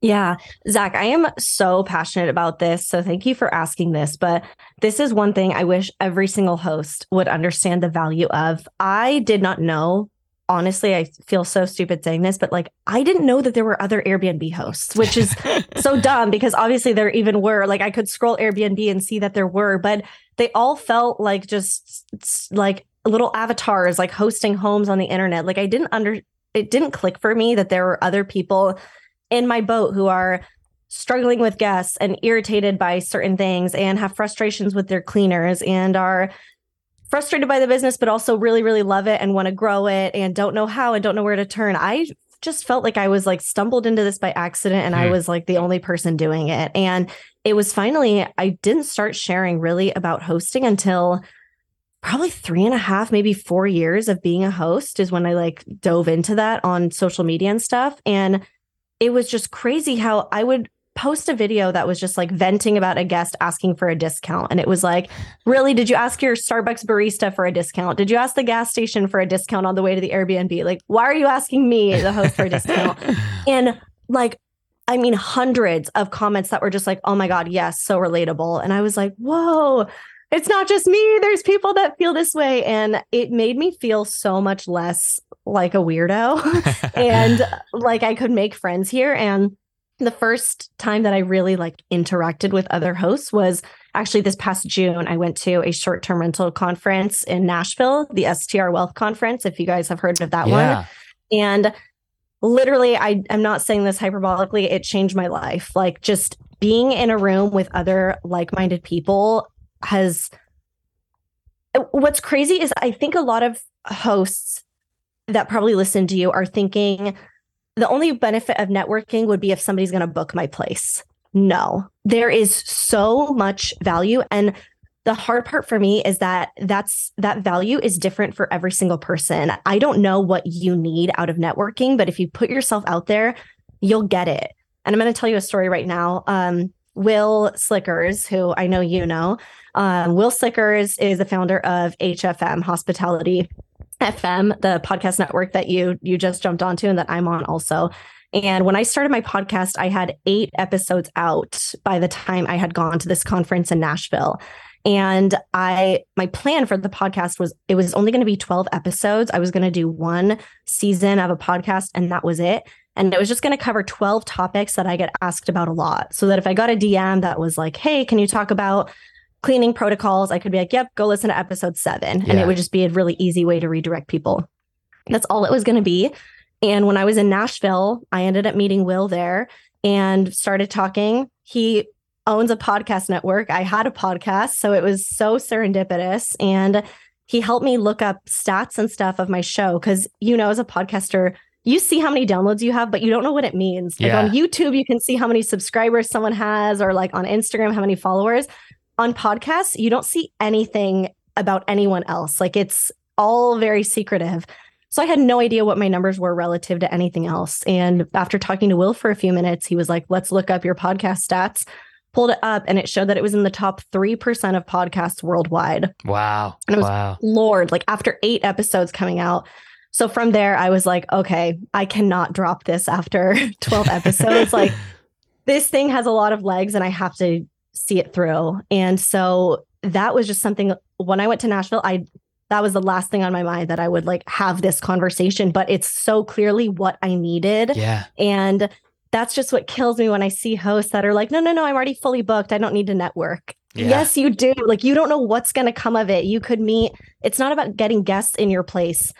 Yeah, Zach, I am so passionate about this. So thank you for asking this. But this is one thing I wish every single host would understand the value of. I did not know. Honestly, I feel so stupid saying this, but like I didn't know that there were other Airbnb hosts, which is so dumb because obviously there even were. Like I could scroll Airbnb and see that there were, but they all felt like just like little avatars, like hosting homes on the internet. Like I didn't under it didn't click for me that there were other people in my boat who are struggling with guests and irritated by certain things and have frustrations with their cleaners and are frustrated by the business but also really really love it and want to grow it and don't know how and don't know where to turn. I just felt like i was like stumbled into this by accident and i Hmm. was like the only person doing it. And it was finally i didn't start sharing really about hosting until probably three and a half maybe four years of being a host is when i like dove into that on social media and stuff. And it was just crazy how I would post a video that was just like venting about a guest asking for a discount. And it was like, really, did you ask your Starbucks barista for a discount? Did you ask the gas station for a discount on the way to the Airbnb? Like, why are you asking me, the host, for a discount? And like, I mean, hundreds of comments that were just like, oh my God, yes, so relatable. And I was like, whoa, it's not just me. There's people that feel this way. And it made me feel so much less like a weirdo and like I could make friends here. And the first time that I really like interacted with other hosts was actually this past June. I went to a short term rental conference in Nashville, the STR Wealth Conference, if you guys have heard of that yeah. one. And literally, I, I'm not saying this hyperbolically, it changed my life. Like just being in a room with other like minded people has. What's crazy is I think a lot of hosts that probably listen to you are thinking, the only benefit of networking would be if somebody's going to book my place. No, there is so much value. And the hard part for me is that that's that value is different for every single person. I don't know what you need out of networking, but if you put yourself out there, you'll get it. And I'm going to tell you a story right now. Um, Will Slickers, who I know you know, um, Will Slickers is the founder of HFM Hospitality FM, the podcast network that you you just jumped onto and that I'm on also. And when I started my podcast, I had eight episodes out by the time I had gone to this conference in Nashville. And I my plan for the podcast was it was only going to be 12 episodes. I was going to do one season of a podcast and that was it. And it was just going to cover 12 topics that I get asked about a lot. So that if I got a DM that was like, "Hey, can you talk about cleaning protocols, I could be like, yep, go listen to episode seven. Yeah. And it would just be a really easy way to redirect people. That's all it was going to be. And when I was in Nashville, I ended up meeting Will there and started talking. He owns a podcast network. I had a podcast. So it was so serendipitous. And he helped me look up stats and stuff of my show. Cause, you know, as a podcaster, you see how many downloads you have, but you don't know what it means. Like yeah. on YouTube, you can see how many subscribers someone has, or like on Instagram, how many followers on podcasts, you don't see anything about anyone else. Like it's all very secretive. So I had no idea what my numbers were relative to anything else. And after talking to Will for a few minutes, he was like, let's look up your podcast stats. Pulled it up and it showed that it was in the top 3% of podcasts worldwide. Wow. And it was, wow. Lord, like after eight episodes coming out. So from there, I was like, okay, I cannot drop this after 12 episodes. like this thing has a lot of legs and I have to see it through. And so that was just something when I went to Nashville, I that was the last thing on my mind that I would like have this conversation, but it's so clearly what I needed. Yeah. And that's just what kills me when I see hosts that are like, no, no, no, I'm already fully booked. I don't need to network. Yeah. Yes, you do. Like, you don't know what's going to come of it. You could meet, it's not about getting guests in your place.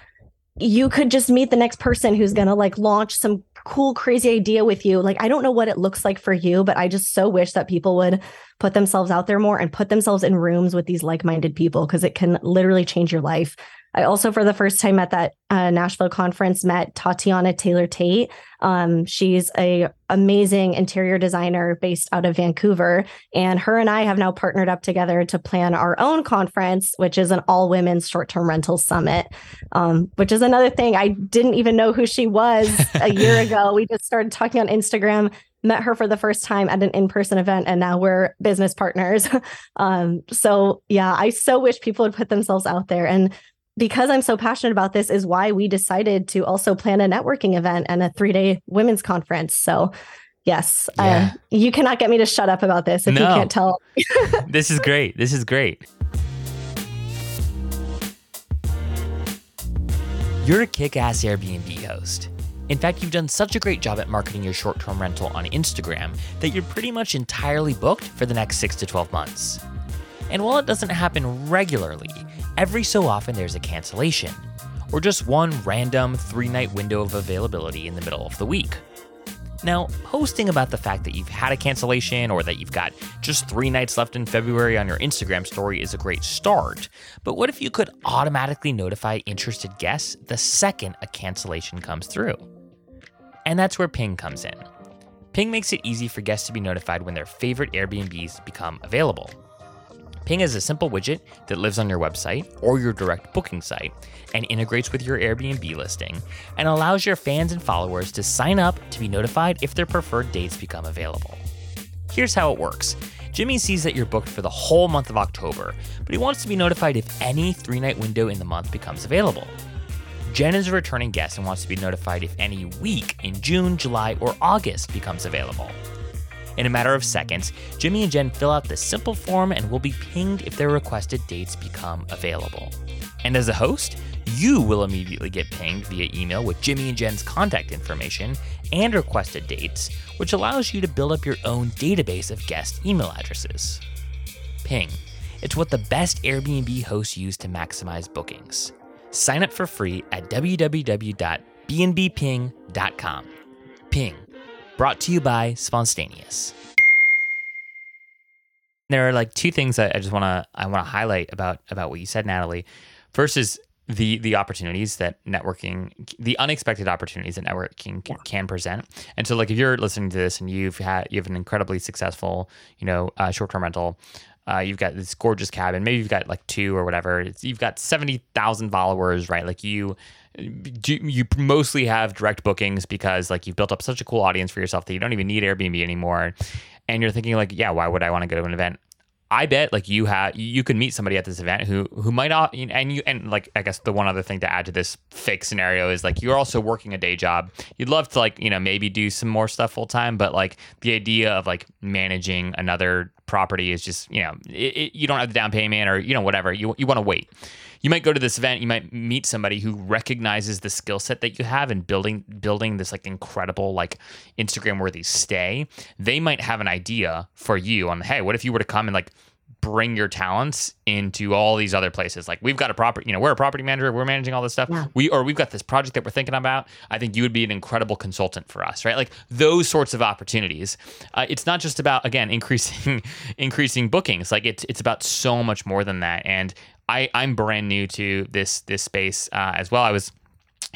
You could just meet the next person who's going to like launch some cool, crazy idea with you. Like, I don't know what it looks like for you, but I just so wish that people would put themselves out there more and put themselves in rooms with these like minded people because it can literally change your life. I also, for the first time at that uh, Nashville conference, met Tatiana Taylor Tate. Um, she's a amazing interior designer based out of Vancouver, and her and I have now partnered up together to plan our own conference, which is an all women's short term rental summit. Um, which is another thing I didn't even know who she was a year ago. We just started talking on Instagram met her for the first time at an in-person event and now we're business partners um, so yeah i so wish people would put themselves out there and because i'm so passionate about this is why we decided to also plan a networking event and a three-day women's conference so yes uh, yeah. uh, you cannot get me to shut up about this if no. you can't tell this is great this is great you're a kick-ass airbnb host in fact, you've done such a great job at marketing your short term rental on Instagram that you're pretty much entirely booked for the next 6 to 12 months. And while it doesn't happen regularly, every so often there's a cancellation, or just one random three night window of availability in the middle of the week. Now, posting about the fact that you've had a cancellation or that you've got just three nights left in February on your Instagram story is a great start, but what if you could automatically notify interested guests the second a cancellation comes through? And that's where Ping comes in. Ping makes it easy for guests to be notified when their favorite Airbnbs become available. Ping is a simple widget that lives on your website or your direct booking site and integrates with your Airbnb listing and allows your fans and followers to sign up to be notified if their preferred dates become available. Here's how it works Jimmy sees that you're booked for the whole month of October, but he wants to be notified if any three night window in the month becomes available. Jen is a returning guest and wants to be notified if any week in June, July, or August becomes available. In a matter of seconds, Jimmy and Jen fill out the simple form and will be pinged if their requested dates become available. And as a host, you will immediately get pinged via email with Jimmy and Jen's contact information and requested dates, which allows you to build up your own database of guest email addresses. Ping. It's what the best Airbnb hosts use to maximize bookings. Sign up for free at www.bnbping.com. Ping. Brought to you by Spontaneous. There are like two things that I just want to I want to highlight about about what you said, Natalie. First is the the opportunities that networking the unexpected opportunities that networking yeah. can present and so like if you're listening to this and you've had you have an incredibly successful you know uh, short-term rental uh, you've got this gorgeous cabin maybe you've got like two or whatever it's, you've got 70,000 followers right like you you mostly have direct bookings because like you've built up such a cool audience for yourself that you don't even need Airbnb anymore and you're thinking like yeah why would I want to go to an event I bet like you have you could meet somebody at this event who who might not and you and like I guess the one other thing to add to this fake scenario is like you're also working a day job. You'd love to like you know maybe do some more stuff full time, but like the idea of like managing another property is just you know it, it, you don't have the down payment or you know whatever you you want to wait you might go to this event, you might meet somebody who recognizes the skill set that you have in building building this like incredible like Instagram worthy stay. They might have an idea for you on hey, what if you were to come and like bring your talents into all these other places. Like we've got a property, you know, we're a property manager, we're managing all this stuff. Yeah. We or we've got this project that we're thinking about. I think you would be an incredible consultant for us, right? Like those sorts of opportunities. Uh, it's not just about again increasing increasing bookings. Like it's it's about so much more than that. And I I'm brand new to this this space uh, as well. I was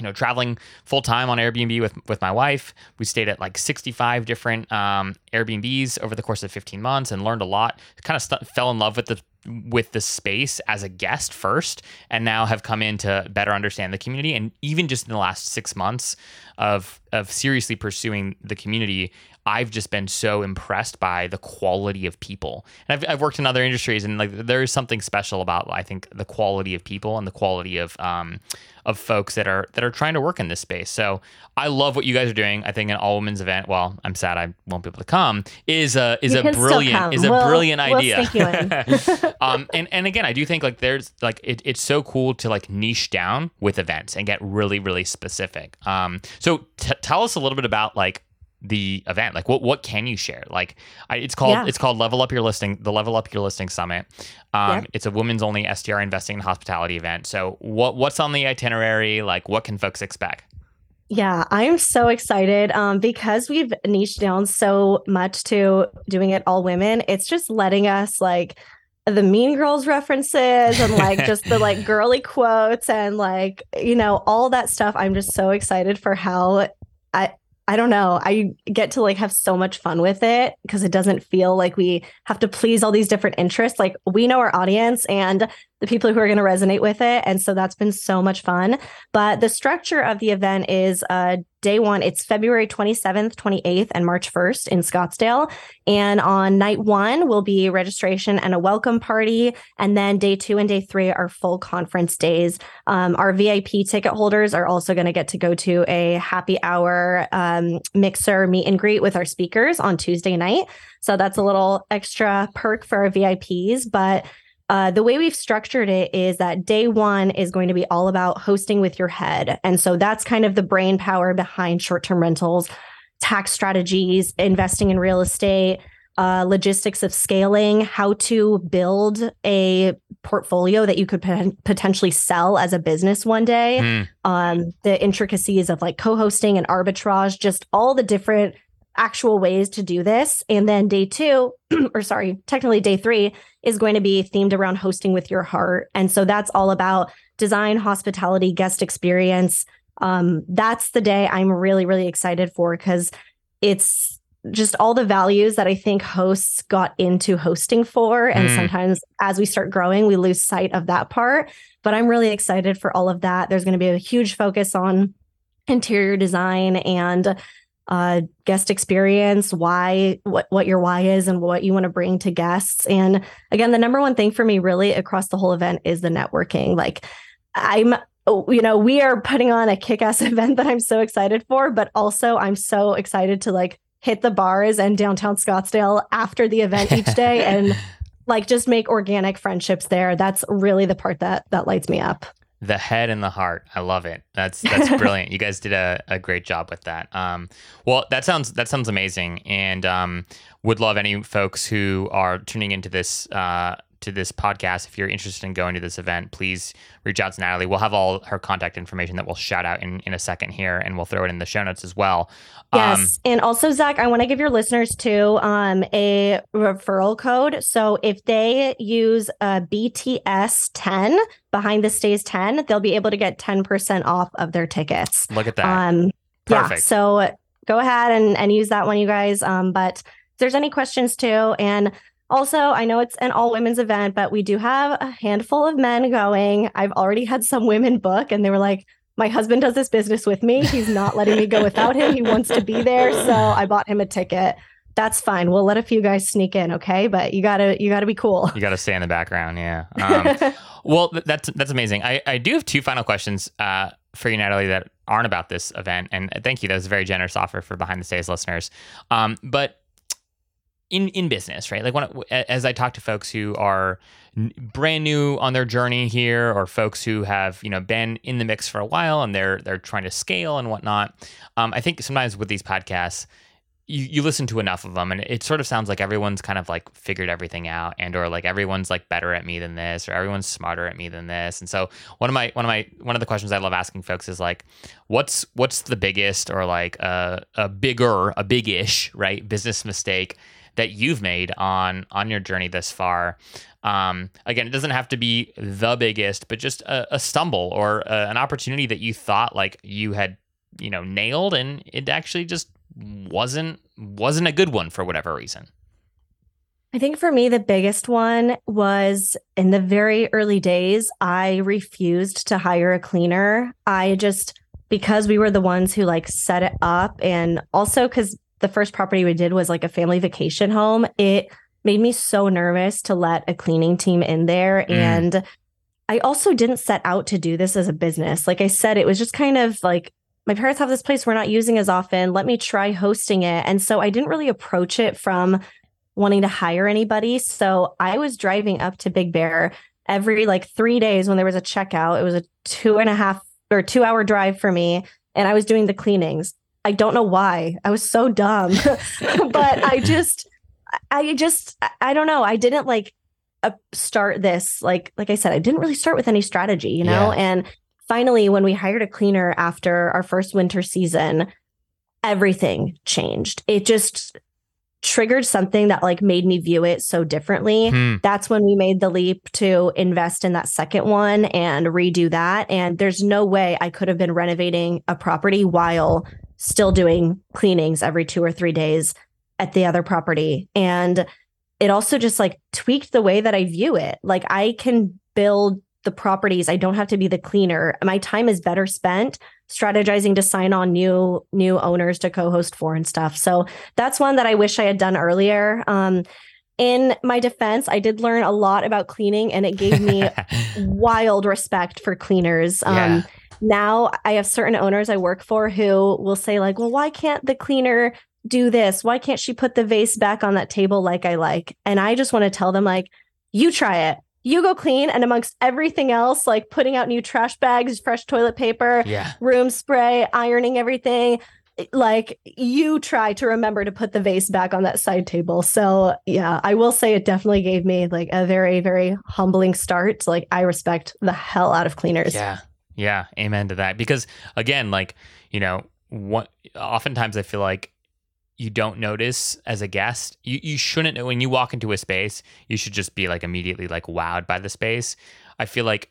you know traveling full time on Airbnb with with my wife. We stayed at like 65 different um, Airbnbs over the course of 15 months and learned a lot. Kind of st- fell in love with the with the space as a guest first and now have come in to better understand the community and even just in the last 6 months of of seriously pursuing the community I've just been so impressed by the quality of people. And I've, I've worked in other industries, and like there is something special about I think the quality of people and the quality of um, of folks that are that are trying to work in this space. So I love what you guys are doing. I think an all women's event. Well, I'm sad I won't be able to come. Is a is you a brilliant is a we'll, brilliant idea. We'll um, and and again, I do think like there's like it, it's so cool to like niche down with events and get really really specific. Um, so t- tell us a little bit about like the event? Like what what can you share? Like I, it's called yeah. it's called level up your listing the level up your listing summit. Um, it's a women's only str investing in hospitality event. So what what's on the itinerary? Like what can folks expect? Yeah, I'm so excited um, because we've niched down so much to doing it all women. It's just letting us like the mean girls references and like just the like girly quotes and like you know all that stuff. I'm just so excited for how I, I don't know. I get to like have so much fun with it because it doesn't feel like we have to please all these different interests. Like we know our audience and the people who are going to resonate with it. And so that's been so much fun. But the structure of the event is uh, day one, it's February 27th, 28th, and March 1st in Scottsdale. And on night one will be registration and a welcome party. And then day two and day three are full conference days. Um, our VIP ticket holders are also going to get to go to a happy hour um, mixer meet and greet with our speakers on Tuesday night. So that's a little extra perk for our VIPs. But uh, the way we've structured it is that day one is going to be all about hosting with your head. And so that's kind of the brain power behind short term rentals, tax strategies, investing in real estate, uh, logistics of scaling, how to build a portfolio that you could p- potentially sell as a business one day, mm. um, the intricacies of like co hosting and arbitrage, just all the different actual ways to do this. And then day two, or sorry, technically day three, is going to be themed around hosting with your heart. And so that's all about design, hospitality, guest experience. Um, that's the day I'm really, really excited for because it's just all the values that I think hosts got into hosting for. And mm. sometimes as we start growing, we lose sight of that part. But I'm really excited for all of that. There's going to be a huge focus on interior design and uh, guest experience, why, what, what your why is, and what you want to bring to guests. And again, the number one thing for me, really, across the whole event is the networking. Like, I'm you know, we are putting on a kick ass event that I'm so excited for, but also I'm so excited to like hit the bars and downtown Scottsdale after the event each day and like just make organic friendships there. That's really the part that that lights me up. The head and the heart. I love it. That's that's brilliant. You guys did a, a great job with that. Um, well, that sounds that sounds amazing, and um, would love any folks who are tuning into this uh, to this podcast, if you're interested in going to this event, please reach out to Natalie. We'll have all her contact information that we'll shout out in, in a second here, and we'll throw it in the show notes as well. Yes. Um, and also, Zach, I want to give your listeners too um, a referral code. So if they use a BTS 10 behind the stays 10, they'll be able to get 10% off of their tickets. Look at that. Um, Perfect. Yeah. So go ahead and, and use that one, you guys. Um, but if there's any questions too, and also, I know it's an all women's event, but we do have a handful of men going. I've already had some women book, and they were like, my husband does this business with me. He's not letting me go without him. He wants to be there. So I bought him a ticket. That's fine. We'll let a few guys sneak in, okay? But you gotta you gotta be cool. You gotta stay in the background, yeah. Um, well, that's that's amazing. I, I do have two final questions uh, for you, Natalie, that aren't about this event. And thank you. That was a very generous offer for behind the stays listeners. Um, but in in business, right? Like when as I talk to folks who are brand new on their journey here, or folks who have you know been in the mix for a while and they're they're trying to scale and whatnot. Um, I think sometimes with these podcasts, you, you listen to enough of them and it sort of sounds like everyone's kind of like figured everything out and or like everyone's like better at me than this or everyone's smarter at me than this and so one of my one of my one of the questions i love asking folks is like what's what's the biggest or like a, a bigger a big-ish right business mistake that you've made on on your journey this far. Um, again, it doesn't have to be the biggest, but just a, a stumble or a, an opportunity that you thought like you had, you know, nailed, and it actually just wasn't wasn't a good one for whatever reason. I think for me, the biggest one was in the very early days, I refused to hire a cleaner. I just, because we were the ones who like set it up, and also because the first property we did was like a family vacation home, it made me so nervous to let a cleaning team in there. Mm. And I also didn't set out to do this as a business. Like I said, it was just kind of like my parents have this place we're not using as often. Let me try hosting it. And so I didn't really approach it from wanting to hire anybody. So I was driving up to Big Bear every like three days when there was a checkout. It was a two and a half or two hour drive for me. And I was doing the cleanings. I don't know why. I was so dumb. but I just I just I don't know. I didn't like uh, start this like like I said I didn't really start with any strategy, you know? Yeah. And finally when we hired a cleaner after our first winter season, everything changed. It just triggered something that like made me view it so differently. Hmm. That's when we made the leap to invest in that second one and redo that. And there's no way I could have been renovating a property while still doing cleanings every two or three days at the other property. And it also just like tweaked the way that I view it. Like I can build the properties. I don't have to be the cleaner. My time is better spent strategizing to sign on new new owners to co-host for and stuff. So that's one that I wish I had done earlier. Um, in my defense, I did learn a lot about cleaning and it gave me wild respect for cleaners. Um, yeah now I have certain owners I work for who will say, like, well, why can't the cleaner do this? Why can't she put the vase back on that table like I like? And I just want to tell them, like, you try it. You go clean, and amongst everything else, like putting out new trash bags, fresh toilet paper, yeah. room spray, ironing everything, eh, like you try to remember to put the vase back on that side table. So yeah, I will say it definitely gave me like a very, very humbling start. Like I respect the hell out of cleaners. Yeah. Yeah, amen to that. Because again, like, you know, what oftentimes I feel like you don't notice as a guest. You you shouldn't know when you walk into a space, you should just be like immediately like wowed by the space. I feel like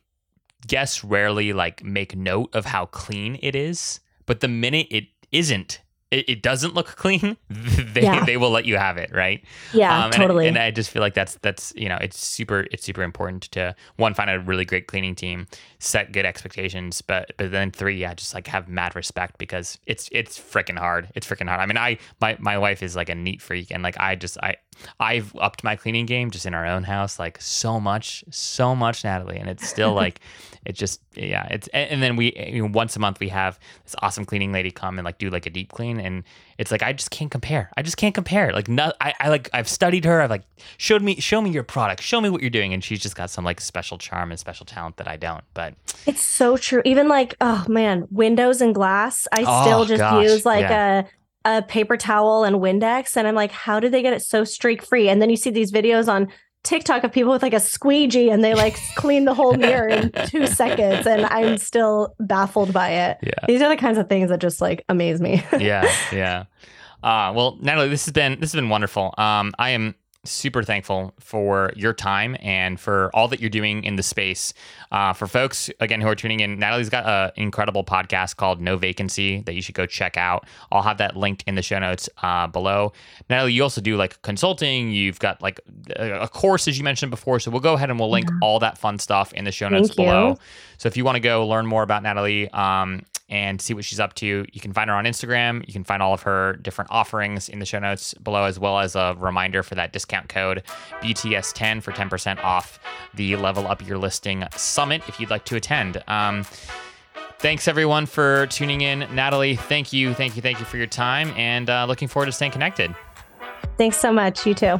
guests rarely like make note of how clean it is, but the minute it isn't, it, it doesn't look clean, they yeah. they will let you have it, right? Yeah, um, totally. And, and, I just feel like that's that's you know it's super it's super important to one find a really great cleaning team, set good expectations, but but then three, yeah, just like have mad respect because it's it's freaking hard. It's freaking hard. I mean, I my my wife is like a neat freak, and like I just I I've upped my cleaning game just in our own house like so much, so much, Natalie, and it's still like it just yeah it's and then we you know, once a month we have this awesome cleaning lady come and like do like a deep clean in, and it's like I just can't compare. I just can't compare. Like no, I, I like I've studied her. I've like showed me show me your product, show me what you're doing, and she's just got some like special charm and special talent that I don't. But it's so true. Even like oh man, windows and glass. I Oh, still just gosh, use like yeah. a a paper towel and Windex, and I'm like, how did they get it so streak free? And then you see these videos on TikTok of people with like a squeegee and they like clean the whole mirror in two seconds, and I'm still baffled by it. yeah. These are the kinds of things that just like amaze me. yeah, yeah. Uh, well, Natalie, this has been this has been wonderful. Um, I am super thankful for your time and for all that you're doing in the space. Uh, for folks again who are tuning in, Natalie's got an incredible podcast called No Vacancy that you should go check out. I'll have that linked in the show notes uh, below. Natalie, you also do like consulting. You've got like a, a course as you mentioned before, so we'll go ahead and we'll link all that fun stuff in the show notes Thank you. below. So if you want to go learn more about Natalie um, and see what she's up to, you can find her on Instagram. You can find all of her different offerings in the show notes below, as well as a reminder for that discount code BTS10 for 10% off the Level Up Your Listing Summit if you'd like to attend. Um, thanks everyone for tuning in. Natalie, thank you, thank you, thank you for your time, and uh, looking forward to staying connected. Thanks so much. You too.